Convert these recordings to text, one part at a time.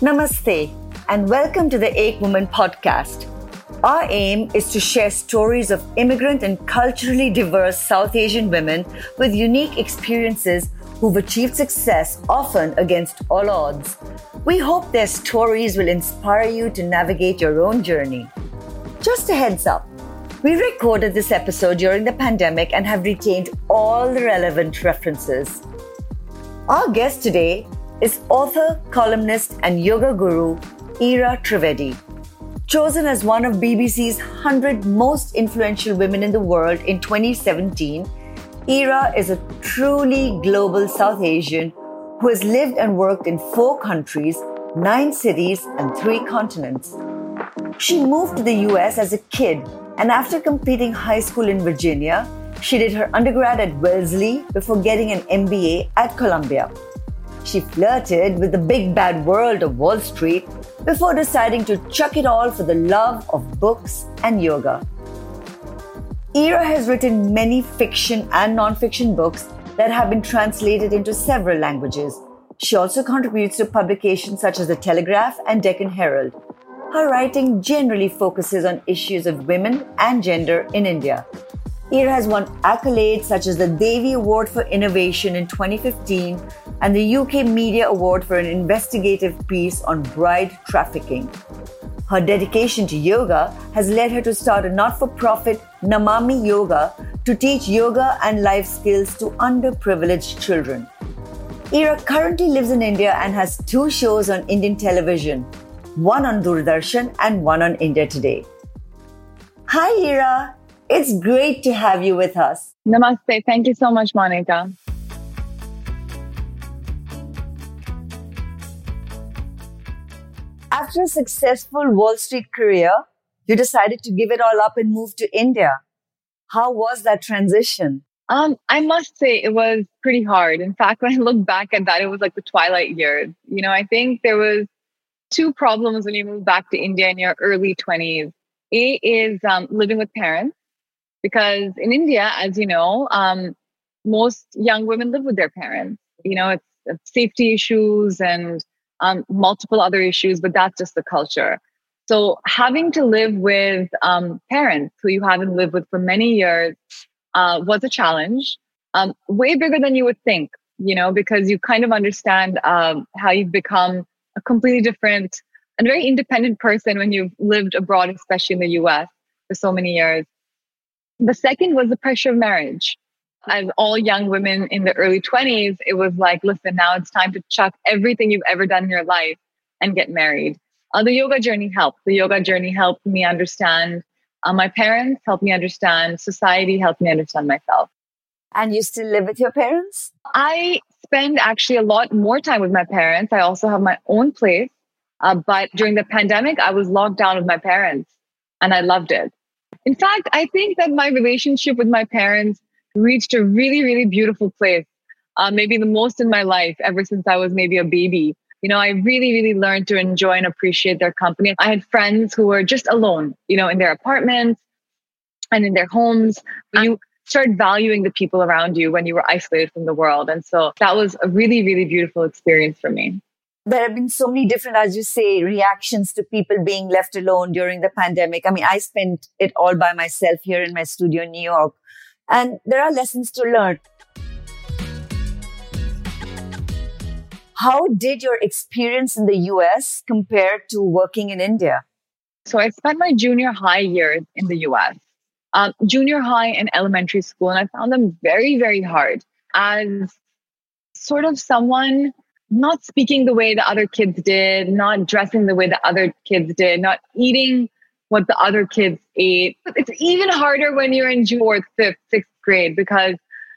Namaste, and welcome to the Ek Women podcast. Our aim is to share stories of immigrant and culturally diverse South Asian women with unique experiences who've achieved success, often against all odds. We hope their stories will inspire you to navigate your own journey. Just a heads up. We recorded this episode during the pandemic and have retained all the relevant references. Our guest today is author, columnist, and yoga guru Ira Trivedi. Chosen as one of BBC's 100 most influential women in the world in 2017, Ira is a truly global South Asian who has lived and worked in four countries, nine cities, and three continents. She moved to the US as a kid, and after completing high school in Virginia, she did her undergrad at Wellesley before getting an MBA at Columbia. She flirted with the big bad world of Wall Street before deciding to chuck it all for the love of books and yoga. Ira has written many fiction and non-fiction books that have been translated into several languages. She also contributes to publications such as The Telegraph and Deccan Herald. Her writing generally focuses on issues of women and gender in India. Ira has won accolades such as the Devi Award for Innovation in 2015 and the UK Media Award for an investigative piece on bride trafficking. Her dedication to yoga has led her to start a not for profit Namami Yoga to teach yoga and life skills to underprivileged children. Ira currently lives in India and has two shows on Indian television one on Doordarshan and one on India Today. Hi, Ira. It's great to have you with us. Namaste. Thank you so much, Monica. After a successful Wall Street career, you decided to give it all up and move to India. How was that transition? Um, I must say it was pretty hard. In fact, when I look back at that, it was like the twilight years. You know, I think there was two problems when you move back to India in your early 20s. A is um, living with parents, because in India, as you know, um, most young women live with their parents. You know, it's, it's safety issues and um, multiple other issues, but that's just the culture. So having to live with um, parents who you haven't lived with for many years uh, was a challenge, um, way bigger than you would think, you know, because you kind of understand um, how you've become a completely different and very independent person when you've lived abroad, especially in the US for so many years. The second was the pressure of marriage as all young women in the early 20s, it was like, listen, now it's time to chuck everything you've ever done in your life and get married. Uh, the yoga journey helped. The yoga journey helped me understand uh, my parents, helped me understand society, helped me understand myself. And you still live with your parents? I spend actually a lot more time with my parents. I also have my own place. Uh, but during the pandemic, I was locked down with my parents and I loved it. In fact, I think that my relationship with my parents reached a really, really beautiful place. Uh, maybe the most in my life ever since I was maybe a baby. You know, I really, really learned to enjoy and appreciate their company. I had friends who were just alone, you know, in their apartments and in their homes. You start valuing the people around you when you were isolated from the world. And so that was a really, really beautiful experience for me. There have been so many different, as you say, reactions to people being left alone during the pandemic. I mean, I spent it all by myself here in my studio in New York and there are lessons to learn. How did your experience in the US compare to working in India? So I spent my junior high years in the US, um, junior high and elementary school, and I found them very, very hard. As sort of someone not speaking the way the other kids did, not dressing the way the other kids did, not eating what the other kids ate. It's even harder when you're in fourth, fifth, sixth grade because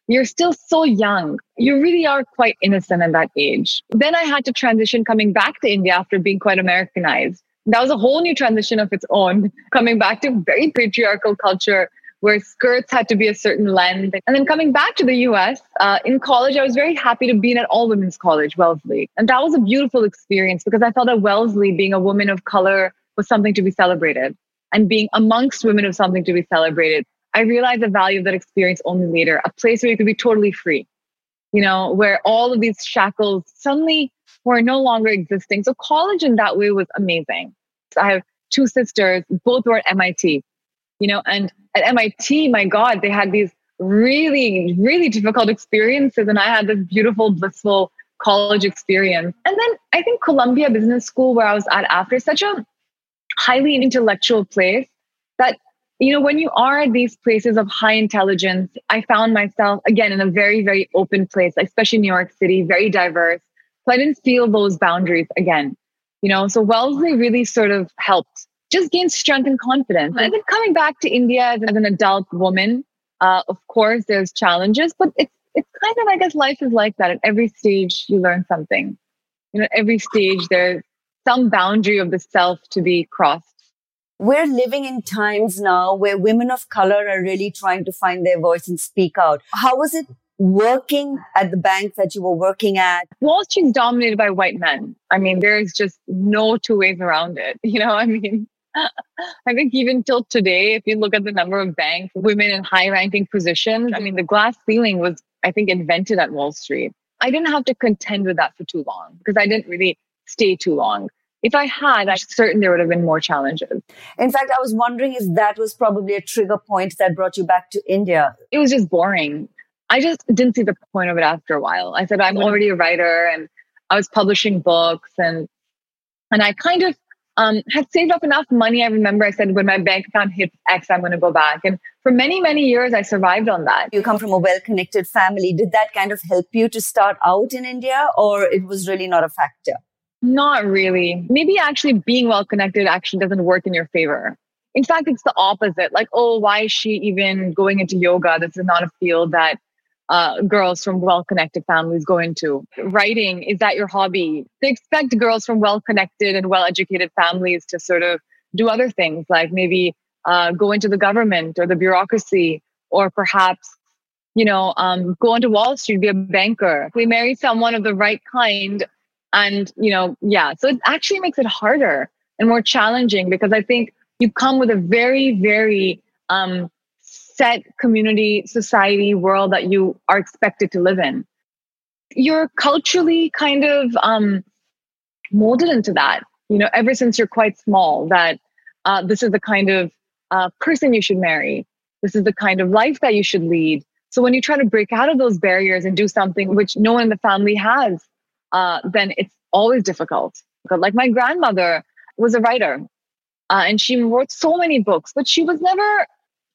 you're still so young. You really are quite innocent at that age. Then I had to transition coming back to India after being quite Americanized. That was a whole new transition of its own, coming back to very patriarchal culture where skirts had to be a certain length. And then coming back to the US, uh, in college, I was very happy to be in an all women's college, Wellesley. And that was a beautiful experience because I felt that Wellesley, being a woman of color, was something to be celebrated. And being amongst women was something to be celebrated. I realized the value of that experience only later, a place where you could be totally free, you know, where all of these shackles suddenly were no longer existing. So college in that way was amazing. So I have two sisters, both were at MIT, you know, and at MIT, my God, they had these really, really difficult experiences. And I had this beautiful, blissful college experience. And then I think Columbia Business School, where I was at after, such a highly intellectual place that, you know, when you are at these places of high intelligence, I found myself again in a very, very open place, especially New York City, very diverse. So I didn't feel those boundaries again, you know, so Wellesley really sort of helped just gain strength and confidence. And then coming back to India as, an adult woman, uh, of course, there's challenges, but it's it's kind of I guess life is like that. At every stage, you learn something. You know, every stage there's some boundary of the self to be crossed. We're living in times now where women of color are really trying to find their voice and speak out. How was it working at the bank that you were working at? Wall Street's dominated by white men. I mean, there's just no two ways around it. You know, I mean, I think even till today, if you look at the number of banks, women in high ranking positions, I mean, the glass ceiling was, I think, invented at Wall Street. I didn't have to contend with that for too long because I didn't really stay too long. If I had, I'm certain there would have been more challenges. In fact, I was wondering if that was probably a trigger point that brought you back to India. It was just boring. I just didn't see the point of it after a while. I said, I'm already a writer and I was publishing books and and I kind of um, had saved up enough money. I remember I said, when my bank account hits X, I'm going to go back. And for many, many years, I survived on that. You come from a well connected family. Did that kind of help you to start out in India, or it was really not a factor? Not really. Maybe actually being well connected actually doesn't work in your favor. In fact, it's the opposite. Like, oh, why is she even going into yoga? This is not a field that uh, girls from well connected families go into. Writing, is that your hobby? They expect girls from well connected and well educated families to sort of do other things, like maybe uh, go into the government or the bureaucracy, or perhaps, you know, um, go onto Wall Street, be a banker. We marry someone of the right kind. And, you know, yeah, so it actually makes it harder and more challenging because I think you come with a very, very um, set community, society, world that you are expected to live in. You're culturally kind of um, molded into that, you know, ever since you're quite small, that uh, this is the kind of uh, person you should marry. This is the kind of life that you should lead. So when you try to break out of those barriers and do something which no one in the family has, uh, then it's always difficult. Like my grandmother was a writer uh, and she wrote so many books, but she was never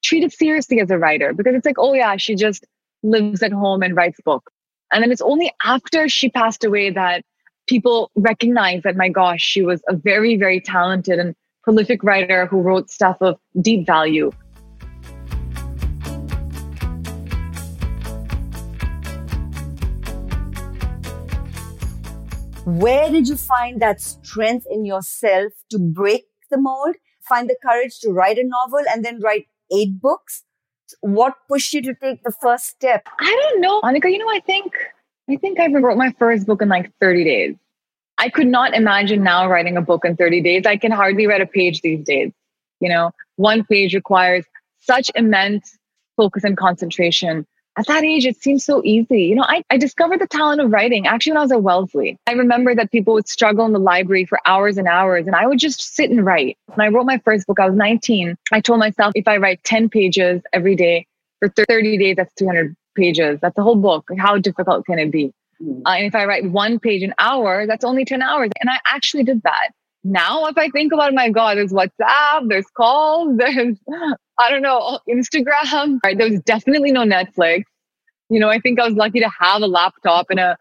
treated seriously as a writer because it's like, oh yeah, she just lives at home and writes books. And then it's only after she passed away that people recognize that, my gosh, she was a very, very talented and prolific writer who wrote stuff of deep value. Where did you find that strength in yourself to break the mold, find the courage to write a novel and then write eight books. What pushed you to take the first step? I don't know, Anika. You know, I think I think I wrote my first book in like 30 days. I could not imagine now writing a book in 30 days. I can hardly write a page these days. You know, one page requires such immense focus and concentration at that age, it seems so easy. You know, I, I discovered the talent of writing actually when I was at Wellesley. I remember that people would struggle in the library for hours and hours, and I would just sit and write. When I wrote my first book, I was 19. I told myself if I write 10 pages every day for 30 days, that's 200 pages. That's a whole book. How difficult can it be? Mm. Uh, and if I write one page an hour, that's only 10 hours. And I actually did that. Now, if I think about it, my God, there's WhatsApp, there's calls, there's, I don't know, Instagram. Right? There was definitely no Netflix. You know, I think I was lucky to have a laptop and a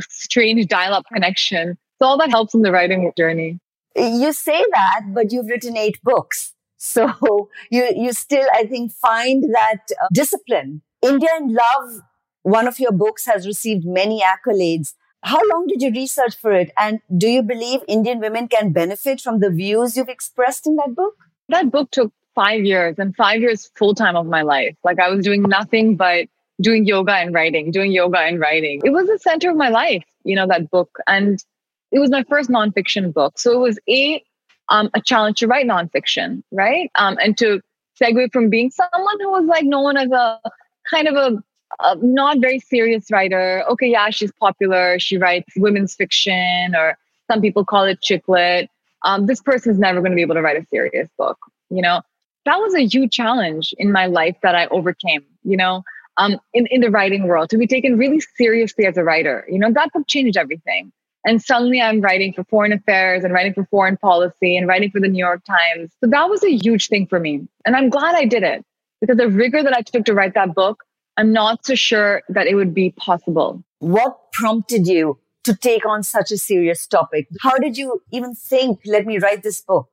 strange dial-up connection. So all that helps in the writing journey. You say that, but you've written eight books. So you, you still, I think, find that uh, discipline. India in Love, one of your books has received many accolades. How long did you research for it? And do you believe Indian women can benefit from the views you've expressed in that book? That book took five years and five years full time of my life. Like I was doing nothing but doing yoga and writing, doing yoga and writing. It was the center of my life, you know, that book. And it was my first nonfiction book. So it was a um, a challenge to write nonfiction, right? Um, and to segue from being someone who was like known as a kind of a a not very serious writer. Okay, yeah, she's popular. She writes women's fiction, or some people call it chick lit. Um, this person's never going to be able to write a serious book. You know, that was a huge challenge in my life that I overcame. You know, um, in in the writing world to be taken really seriously as a writer. You know, that book changed everything. And suddenly I'm writing for foreign affairs and writing for foreign policy and writing for the New York Times. So that was a huge thing for me. And I'm glad I did it because the rigor that I took to write that book I'm not so sure that it would be possible. What prompted you to take on such a serious topic? How did you even think, let me write this book?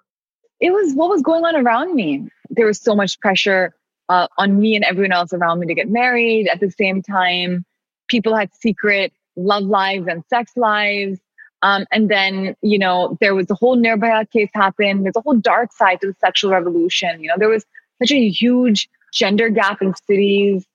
It was what was going on around me. There was so much pressure uh, on me and everyone else around me to get married at the same time. People had secret love lives and sex lives. Um, and then, you know, there was the whole Nirbhaya case happen. There's a whole dark side to the sexual revolution. You know, there was such a huge gender gap in cities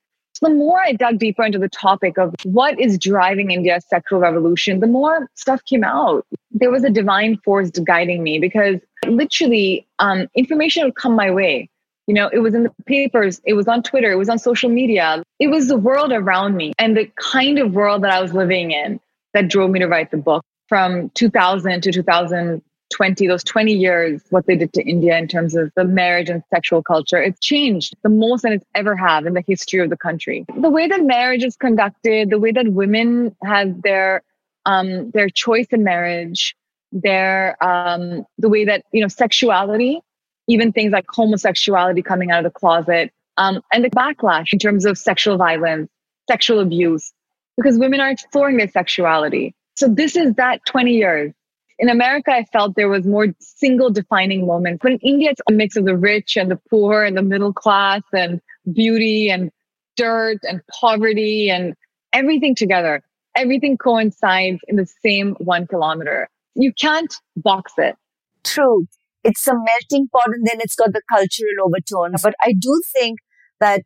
the more I dug deeper into the topic of what is driving India's sexual revolution, the more stuff came out. There was a divine force guiding me because literally um, information would come my way. You know, it was in the papers, it was on Twitter, it was on social media. It was the world around me and the kind of world that I was living in that drove me to write the book from 2000 to 2000 20, those 20 years, what they did to India in terms of the marriage and sexual culture, it's changed the most than it's ever have in the history of the country. The way that marriage is conducted, the way that women have their um, their choice in marriage, their um, the way that you know sexuality, even things like homosexuality coming out of the closet, um, and the backlash in terms of sexual violence, sexual abuse, because women are exploring their sexuality. So this is that 20 years in America, I felt there was more single defining moments. But in India, it's a mix of the rich and the poor and the middle class and beauty and dirt and poverty and everything together. Everything coincides in the same one kilometer. You can't box it. True. It's a melting pot and then it's got the cultural overtones. But I do think that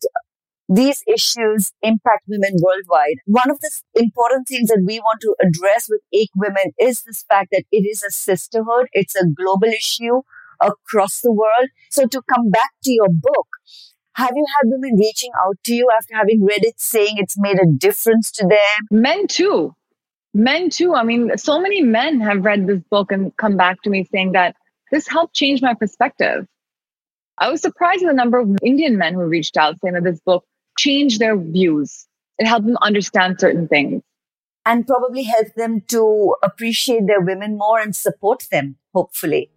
these issues impact women worldwide. One of the important things that we want to address with Ek Women is this fact that it is a sisterhood. It's a global issue across the world. So to come back to your book, have you had women reaching out to you after having read it saying it's made a difference to them? Men too. Men too. I mean, so many men have read this book and come back to me saying that this helped change my perspective. I was surprised at the number of Indian men who reached out saying that this book change their views. It helped them understand certain things. And probably help them to appreciate their women more and support them, hopefully.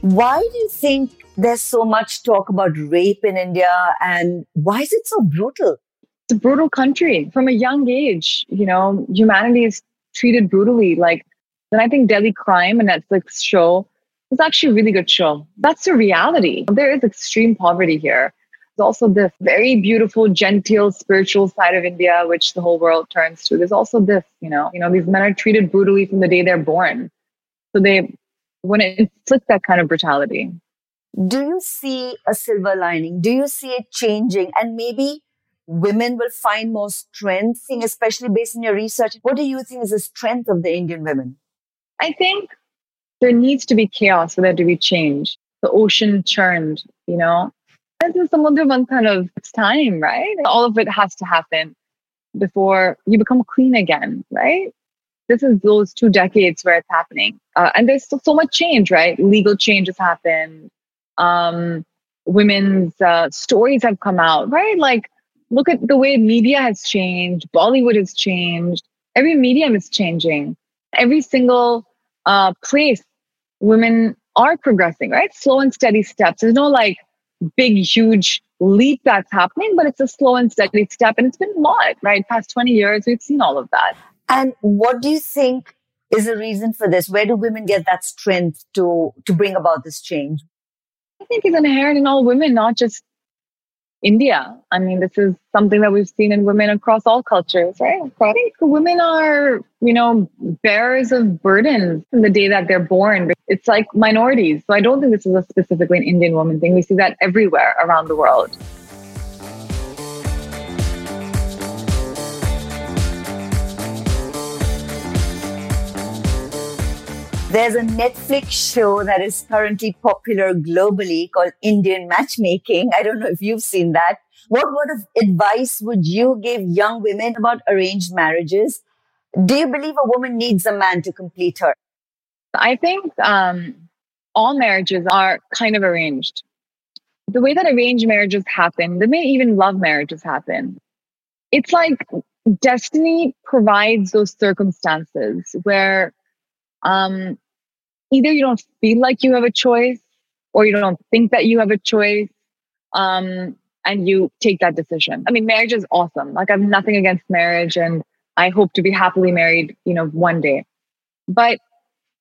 Why do you think there's so much talk about rape in India and why is it so brutal? It's a brutal country. From a young age, you know, humanity is treated brutally. Like, then I think Delhi Crime, a Netflix show, it's actually a really good show. That's the reality. There is extreme poverty here. There's also this very beautiful, genteel, spiritual side of India, which the whole world turns to. There's also this, you know, you know, these men are treated brutally from the day they're born. So they want to inflict that kind of brutality. Do you see a silver lining? Do you see it changing? And maybe women will find more strength, especially based on your research. What do you think is the strength of the Indian women? I think there needs to be chaos for there to be change. The ocean churned, you know. This is one kind of it's time, right? All of it has to happen before you become clean again, right? This is those two decades where it's happening. Uh, and there's still so much change, right? Legal change has happened. Um, women's uh, stories have come out, right? Like, look at the way media has changed. Bollywood has changed. Every medium is changing. Every single uh, place women are progressing, right? Slow and steady steps. There's no like big, huge leap that's happening, but it's a slow and steady step. And it's been a lot, right? Past 20 years, we've seen all of that. And what do you think is the reason for this? Where do women get that strength to, to bring about this change? I think it's inherent in all women, not just India. I mean, this is something that we've seen in women across all cultures, right? I think women are, you know, bearers of burdens from the day that they're born. It's like minorities. So I don't think this is a specifically an Indian woman thing. We see that everywhere around the world. There's a Netflix show that is currently popular globally called Indian Matchmaking. I don't know if you've seen that. What word of advice would you give young women about arranged marriages? Do you believe a woman needs a man to complete her? I think um, all marriages are kind of arranged. The way that arranged marriages happen, the way even love marriages happen, it's like destiny provides those circumstances where um, either you don't feel like you have a choice or you don't think that you have a choice um, and you take that decision. I mean, marriage is awesome. Like, I have nothing against marriage and I hope to be happily married, you know, one day. But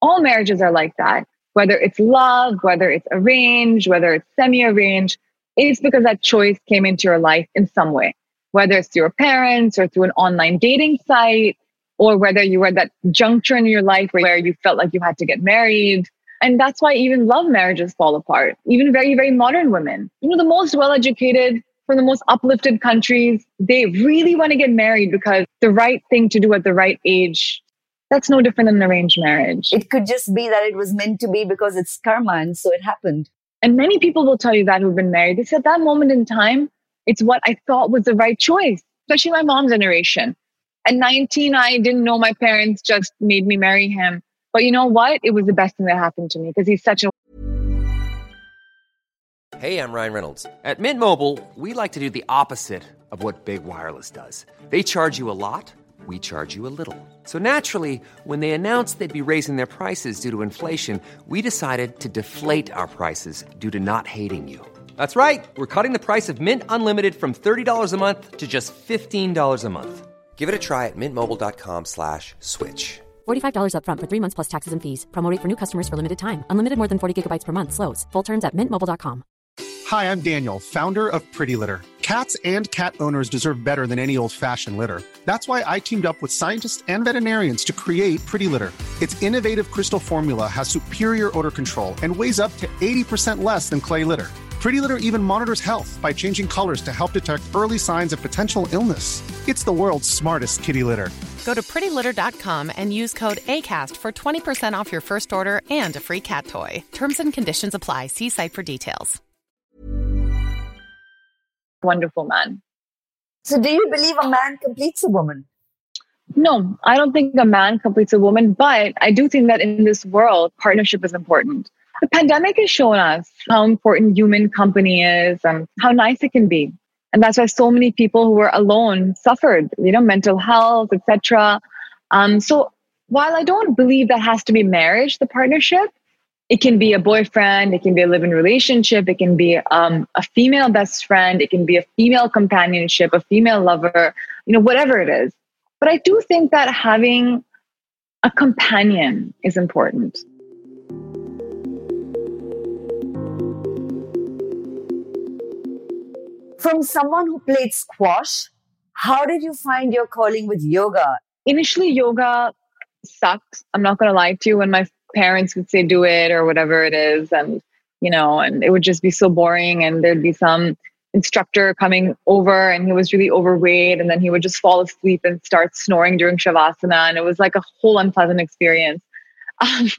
all marriages are like that, whether it's love, whether it's arranged, whether it's semi arranged, it's because that choice came into your life in some way, whether it's through your parents or through an online dating site or whether you were at that juncture in your life where you felt like you had to get married. And that's why even love marriages fall apart, even very, very modern women. You know, the most well educated from the most uplifted countries, they really want to get married because the right thing to do at the right age. That's no different than an arranged marriage. It could just be that it was meant to be because it's karma and so it happened. And many people will tell you that who've been married. They said that moment in time, it's what I thought was the right choice, especially my mom's generation. At 19, I didn't know my parents just made me marry him. But you know what? It was the best thing that happened to me because he's such a. Hey, I'm Ryan Reynolds. At Mint Mobile, we like to do the opposite of what Big Wireless does. They charge you a lot, we charge you a little. So naturally, when they announced they'd be raising their prices due to inflation, we decided to deflate our prices due to not hating you. That's right. We're cutting the price of Mint Unlimited from $30 a month to just $15 a month. Give it a try at mintmobile.com slash switch. $45 upfront for three months plus taxes and fees. Promo for new customers for limited time. Unlimited more than 40 gigabytes per month. Slows. Full terms at mintmobile.com. Hi, I'm Daniel, founder of Pretty Litter. Cats and cat owners deserve better than any old-fashioned litter. That's why I teamed up with scientists and veterinarians to create Pretty Litter. Its innovative crystal formula has superior odor control and weighs up to 80% less than clay litter. Pretty Litter even monitors health by changing colors to help detect early signs of potential illness. It's the world's smartest kitty litter. Go to prettylitter.com and use code ACAST for 20% off your first order and a free cat toy. Terms and conditions apply. See site for details. Wonderful man. So, do you believe a man completes a woman? No, I don't think a man completes a woman, but I do think that in this world, partnership is important the pandemic has shown us how important human company is and how nice it can be. And that's why so many people who were alone suffered, you know, mental health, etc. Um, so while I don't believe that has to be marriage, the partnership, it can be a boyfriend, it can be a living relationship, it can be um, a female best friend, it can be a female companionship, a female lover, you know, whatever it is. But I do think that having a companion is important. From someone who played squash, how did you find your calling with yoga? Initially, yoga sucked. I'm not going to lie to you when my parents would say do it or whatever it is. And, you know, and it would just be so boring. And there'd be some instructor coming over and he was really overweight. And then he would just fall asleep and start snoring during Shavasana. And it was like a whole unpleasant experience. Um,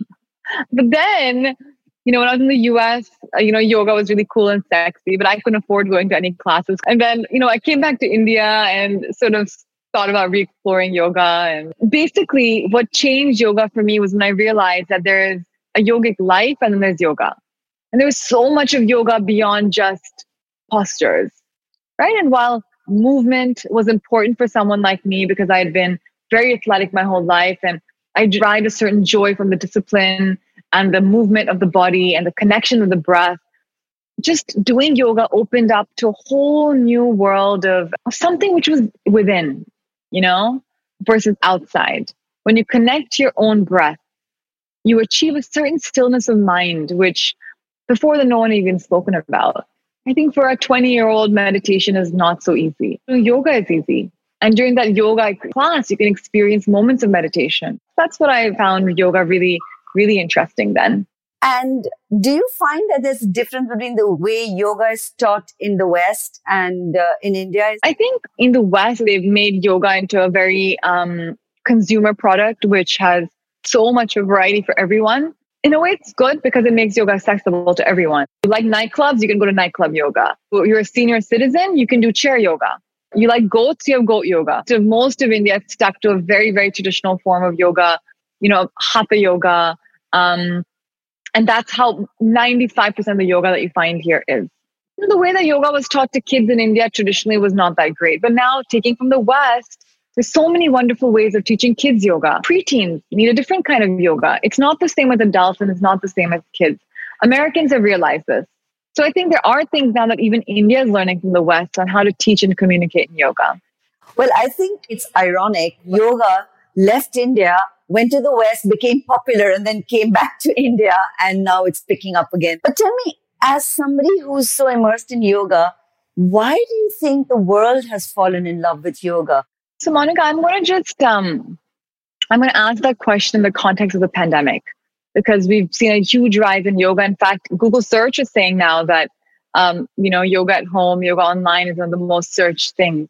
but then you know, when I was in the US, uh, you know, yoga was really cool and sexy, but I couldn't afford going to any classes. And then, you know, I came back to India and sort of thought about re-exploring yoga. And basically, what changed yoga for me was when I realized that there's a yogic life and then there's yoga. And there was so much of yoga beyond just postures, right? And while movement was important for someone like me because I had been very athletic my whole life and I derived a certain joy from the discipline and the movement of the body and the connection with the breath. just doing yoga opened up to a whole new world of, of something which was within, you know, versus outside. When you connect your own breath, you achieve a certain stillness of mind, which before the no one even spoken about. I think for a 20 year old, meditation is not so easy. Yoga is easy. And during that yoga class, you can experience moments of meditation. That's what I found yoga really, really interesting then. And do you find that there's a difference between the way yoga is taught in the West and uh, in India? I think in the West, they've made yoga into a very um, consumer product, which has so much variety for everyone. In a way, it's good because it makes yoga accessible to everyone. You like nightclubs, you can go to nightclub yoga. You're a senior citizen, you can do chair yoga. You like goats, you have goat yoga. So most of India stuck to a very, very traditional form of yoga, you know, hatha yoga. Um, and that's how 95% of the yoga that you find here is. The way that yoga was taught to kids in India traditionally was not that great. But now, taking from the West, there's so many wonderful ways of teaching kids yoga. Preteens need a different kind of yoga. It's not the same as adults and it's not the same as kids. Americans have realized this. So I think there are things now that even India is learning from the West on how to teach and communicate in yoga. Well, I think it's ironic. Yoga left India, went to the West, became popular, and then came back to India, and now it's picking up again. But tell me, as somebody who's so immersed in yoga, why do you think the world has fallen in love with yoga? So, Monica, I'm going to just um, I'm going to ask that question in the context of the pandemic because we've seen a huge rise in yoga. In fact, Google search is saying now that um, you know yoga at home, yoga online is one of the most searched things.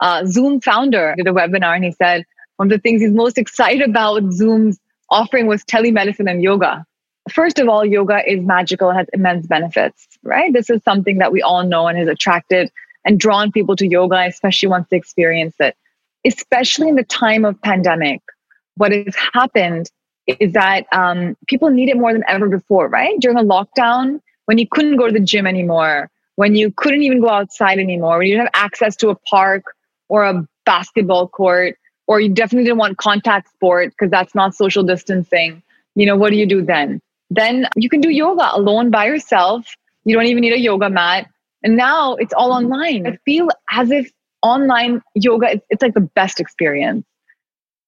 Uh, Zoom founder did a webinar and he said one of the things he's most excited about Zoom's offering was telemedicine and yoga. First of all, yoga is magical and has immense benefits, right? This is something that we all know and has attracted and drawn people to yoga, especially once they experience it especially in the time of pandemic, what has happened is that um, people need it more than ever before, right? During a lockdown, when you couldn't go to the gym anymore, when you couldn't even go outside anymore, when you didn't have access to a park or a basketball court, or you definitely didn't want contact sport because that's not social distancing, you know, what do you do then? Then you can do yoga alone by yourself. You don't even need a yoga mat. And now it's all online. I feel as if online yoga, it's, like the best experience.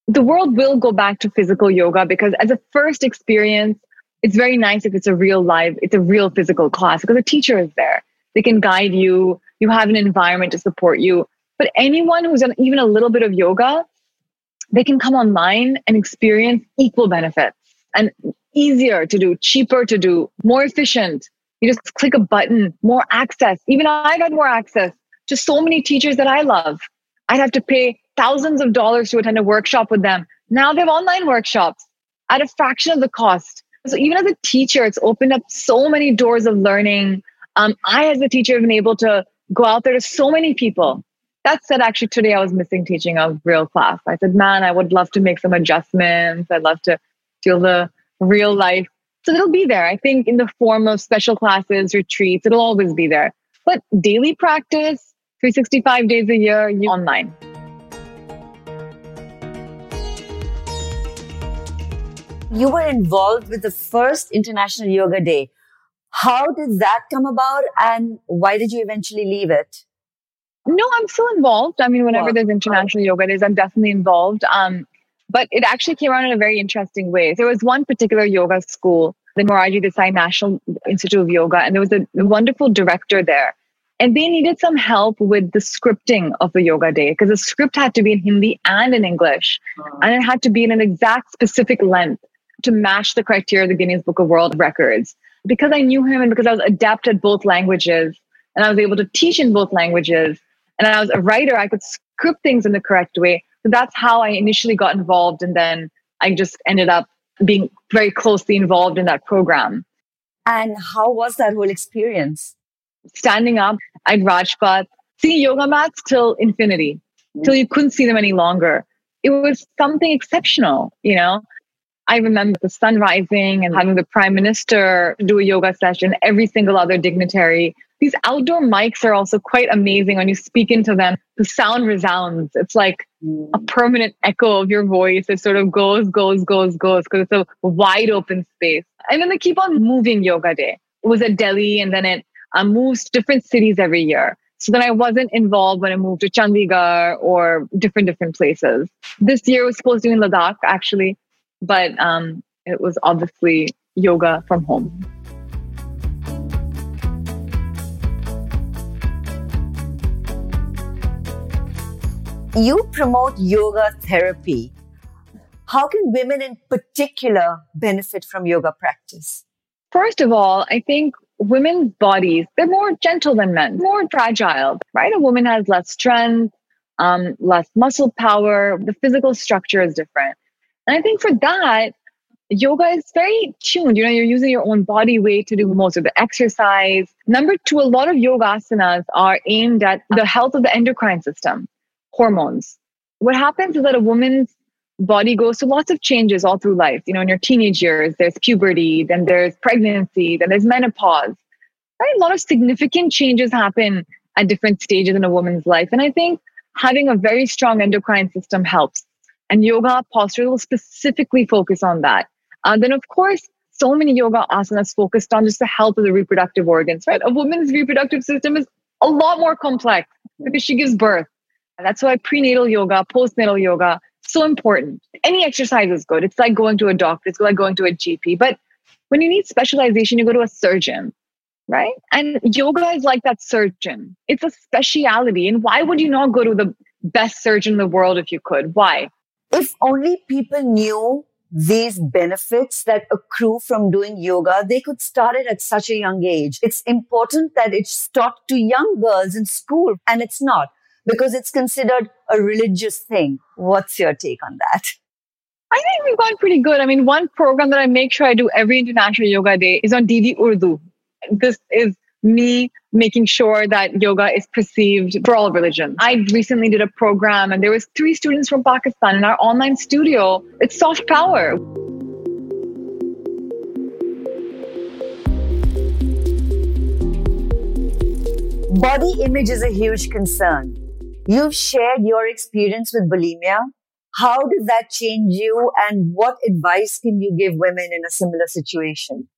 The world will go back to physical yoga because as a first experience, it's very nice if it's a real live, it's a real physical class because a teacher is there. They can guide you. You have an environment to support you. But anyone who's done even a little bit of yoga, they can come online and experience equal benefits and easier to do, cheaper to do, more efficient. You just click a button, more access. Even I got more access to so many teachers that I love. I'd have to pay thousands of dollars to attend a workshop with them. Now they have online workshops at a fraction of the cost. So even as a teacher, it's opened up so many doors of learning. Um, I, as a teacher, have been able to go out there to so many people. That said, actually, today I was missing teaching a real class. I said, man, I would love to make some adjustments. I'd love to feel the real life. So it'll be there. I think in the form of special classes, retreats, it'll always be there. But daily practice, 365 days a year you online. You were involved with the first International Yoga Day. How did that come about and why did you eventually leave it? No, I'm still involved. I mean, whenever there's international yoga days, I'm definitely involved. Um, but it actually came around in a very interesting way. There was one particular yoga school, the Morarji Desai National Institute of Yoga, and there was a wonderful director there and they needed some help with the scripting of the yoga day because the script had to be in Hindi and in English. And it had to be in an exact specific length to match the criteria of the Guinness Book of World Records. Because I knew him and because I was adept at both languages and I was able to teach in both languages and I was a writer, I could script things in the correct way. So that's how I initially got involved. And then I just ended up being very closely involved in that program. And how was that whole experience? standing up at Rajpath, seeing yoga mats till infinity, till you couldn't see them any longer. It was something exceptional, you know. I remember the sun rising and having the prime minister do a yoga session, every single other dignitary. These outdoor mics are also quite amazing when you speak into them. The sound resounds. It's like a permanent echo of your voice. It sort of goes, goes, goes, goes because it's a wide open space. And then they keep on moving yoga day. It was at Delhi and then it um, moves to different cities every year. So then I wasn't involved when I moved to Chandigarh or different different places. This year was supposed to be in Ladakh actually, but um, it was obviously yoga from home. You promote yoga therapy. How can women in particular benefit from yoga practice? First of all, I think women's bodies, they're more gentle than men, more fragile, right? A woman has less strength, um, less muscle power. The physical structure is different. And I think for that, yoga is very tuned. You know, you're using your own body weight to do most of the exercise. Number two, a lot of yoga asanas are aimed at the health of the endocrine system, hormones. What happens is that a woman's body goes through lots of changes all through life. You know, in your teenage years, there's puberty, then there's pregnancy, then there's menopause. Right? A lot of significant changes happen at different stages in a woman's life. And I think having a very strong endocrine system helps. And yoga posture will specifically focus on that. And then, of course, so many yoga asanas focused on just the health of the reproductive organs, right? A woman's reproductive system is a lot more complex because she gives birth. That's why prenatal yoga, postnatal yoga, so important. Any exercise is good. It's like going to a doctor, it's like going to a GP. But when you need specialization, you go to a surgeon, right? And yoga is like that surgeon. It's a speciality. And why would you not go to the best surgeon in the world if you could? Why? If only people knew these benefits that accrue from doing yoga, they could start it at such a young age. It's important that it's taught to young girls in school, and it's not because it's considered a religious thing. What's your take on that? I think we've gone pretty good. I mean, one program that I make sure I do every International Yoga Day is on DD Urdu. This is me making sure that yoga is perceived for all religions. I recently did a program and there was three students from Pakistan in our online studio. It's soft power. Body image is a huge concern. You've shared your experience with bulimia. How does that change you and what advice can you give women in a similar situation?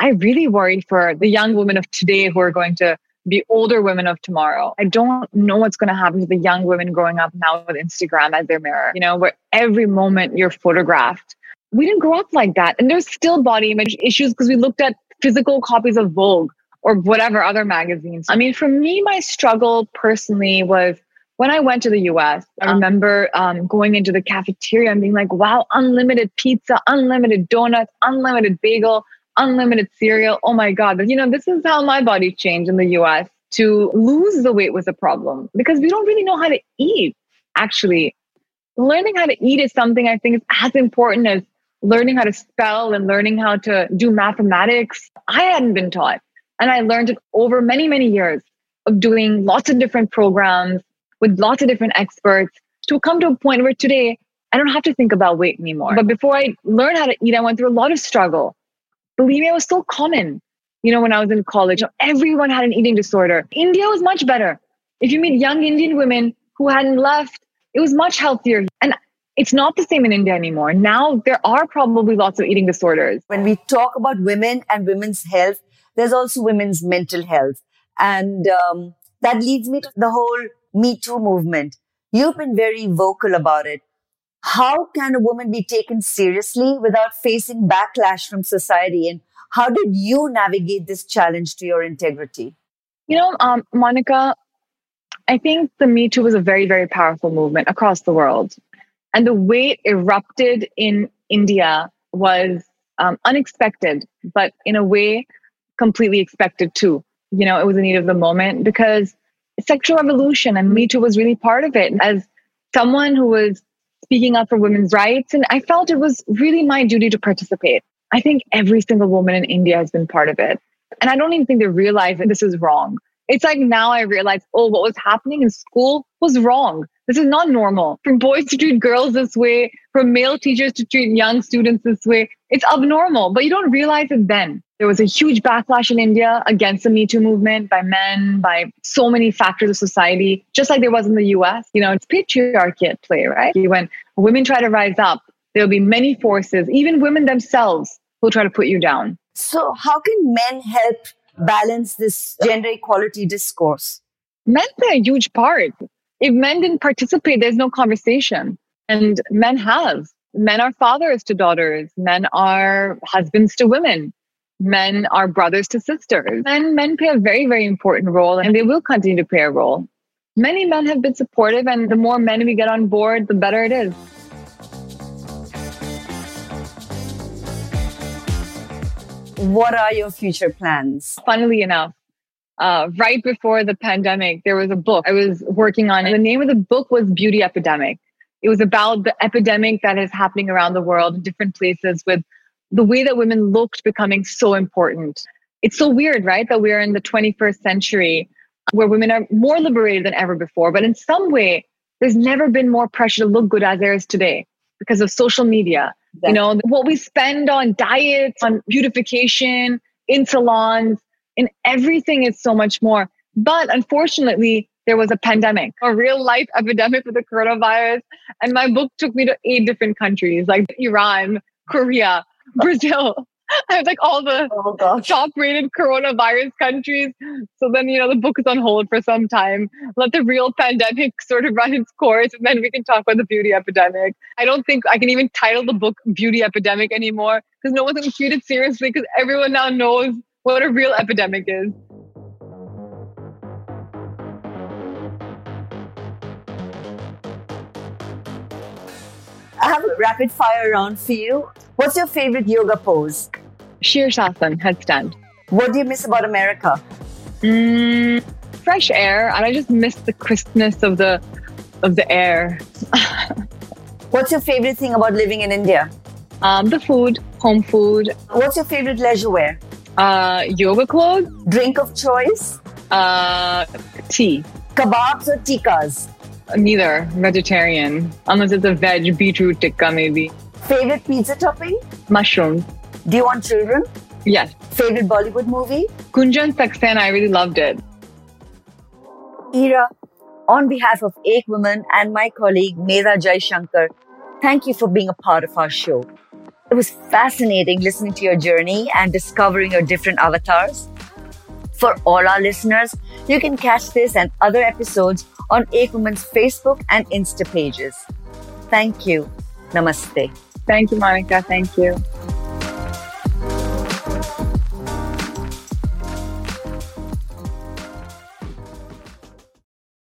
I really worry for the young women of today who are going to be older women of tomorrow. I don't know what's going to happen to the young women growing up now with Instagram as their mirror, you know, where every moment you're photographed. We didn't grow up like that. And there's still body image issues because we looked at physical copies of Vogue or whatever other magazines. I mean, for me, my struggle personally was when I went to the US, I uh-huh. remember um, going into the cafeteria and being like, wow, unlimited pizza, unlimited donuts, unlimited bagel, unlimited cereal. Oh my God. You know, this is how my body changed in the US. To lose the weight was a problem because we don't really know how to eat, actually. Learning how to eat is something I think is as important as learning how to spell and learning how to do mathematics. I hadn't been taught. And I learned it over many, many years of doing lots of different programs with lots of different experts to come to a point where today I don't have to think about weight anymore. But before I learned how to eat, I went through a lot of struggle. Bulimia was so common. You know, when I was in college, everyone had an eating disorder. India was much better. If you meet young Indian women who hadn't left, it was much healthier. And it's not the same in India anymore. Now there are probably lots of eating disorders. When we talk about women and women's health, there's also women's mental health. And um, that leads me to the whole Me Too movement. You've been very vocal about it. How can a woman be taken seriously without facing backlash from society? And how did you navigate this challenge to your integrity? You know, um, Monica, I think the Me Too was a very, very powerful movement across the world. And the way it erupted in India was um, unexpected, but in a way completely expected too. You know, it was a need of the moment because sexual revolution and Me Too was really part of it. As someone who was speaking up for women's rights, and I felt it was really my duty to participate. I think every single woman in India has been part of it. And I don't even think they realize that this is wrong. It's like now I realize, oh, what was happening in school was wrong. This is not normal. For boys to treat girls this way, for male teachers to treat young students this way, it's abnormal, but you don't realize it then. There was a huge backlash in India against the Me Too movement by men, by so many factors of society, just like there was in the US. You know, it's patriarchy at play, right? When women try to rise up, there'll be many forces, even women themselves, who try to put you down. So, how can men help balance this gender equality discourse? Men play a huge part. If men didn't participate, there's no conversation. And men have. Men are fathers to daughters. Men are husbands to women. Men are brothers to sisters. And men play a very, very important role, and they will continue to play a role. Many men have been supportive, and the more men we get on board, the better it is. What are your future plans? Funnily enough, uh, right before the pandemic, there was a book I was working on, and the name of the book was Beauty Epidemic. It was about the epidemic that is happening around the world in different places with the way that women looked becoming so important. It's so weird, right? That we're in the 21st century where women are more liberated than ever before. But in some way, there's never been more pressure to look good as there is today because of social media. You know, what we spend on diets, on beautification, in salons, in everything is so much more. But unfortunately, there was a pandemic, a real life epidemic with the coronavirus. And my book took me to eight different countries like Iran, Korea, Brazil. I have like all the oh, top rated coronavirus countries. So then, you know, the book is on hold for some time. Let the real pandemic sort of run its course and then we can talk about the beauty epidemic. I don't think I can even title the book Beauty Epidemic anymore because no one's going to treat it seriously because everyone now knows what a real epidemic is. I have a rapid fire round for you. What's your favorite yoga pose? Shirshasana, headstand. What do you miss about America? Mm, fresh air, and I just miss the crispness of the of the air. What's your favorite thing about living in India? Um, the food, home food. What's your favorite leisure wear? Uh, yoga clothes. Drink of choice? Uh, tea. Kebabs or tikkas? Neither. Vegetarian. Unless it's a veg beetroot tikka, maybe. Favorite pizza topping? Mushroom. Do you want children? Yes. Favorite Bollywood movie? Gunjan Saxena. I really loved it. Ira, on behalf of Ek Women and my colleague Medha Jaishankar, thank you for being a part of our show. It was fascinating listening to your journey and discovering your different avatars. For all our listeners, you can catch this and other episodes on Ek Women's Facebook and Insta pages. Thank you. Namaste. Thank you, Monica. Thank you.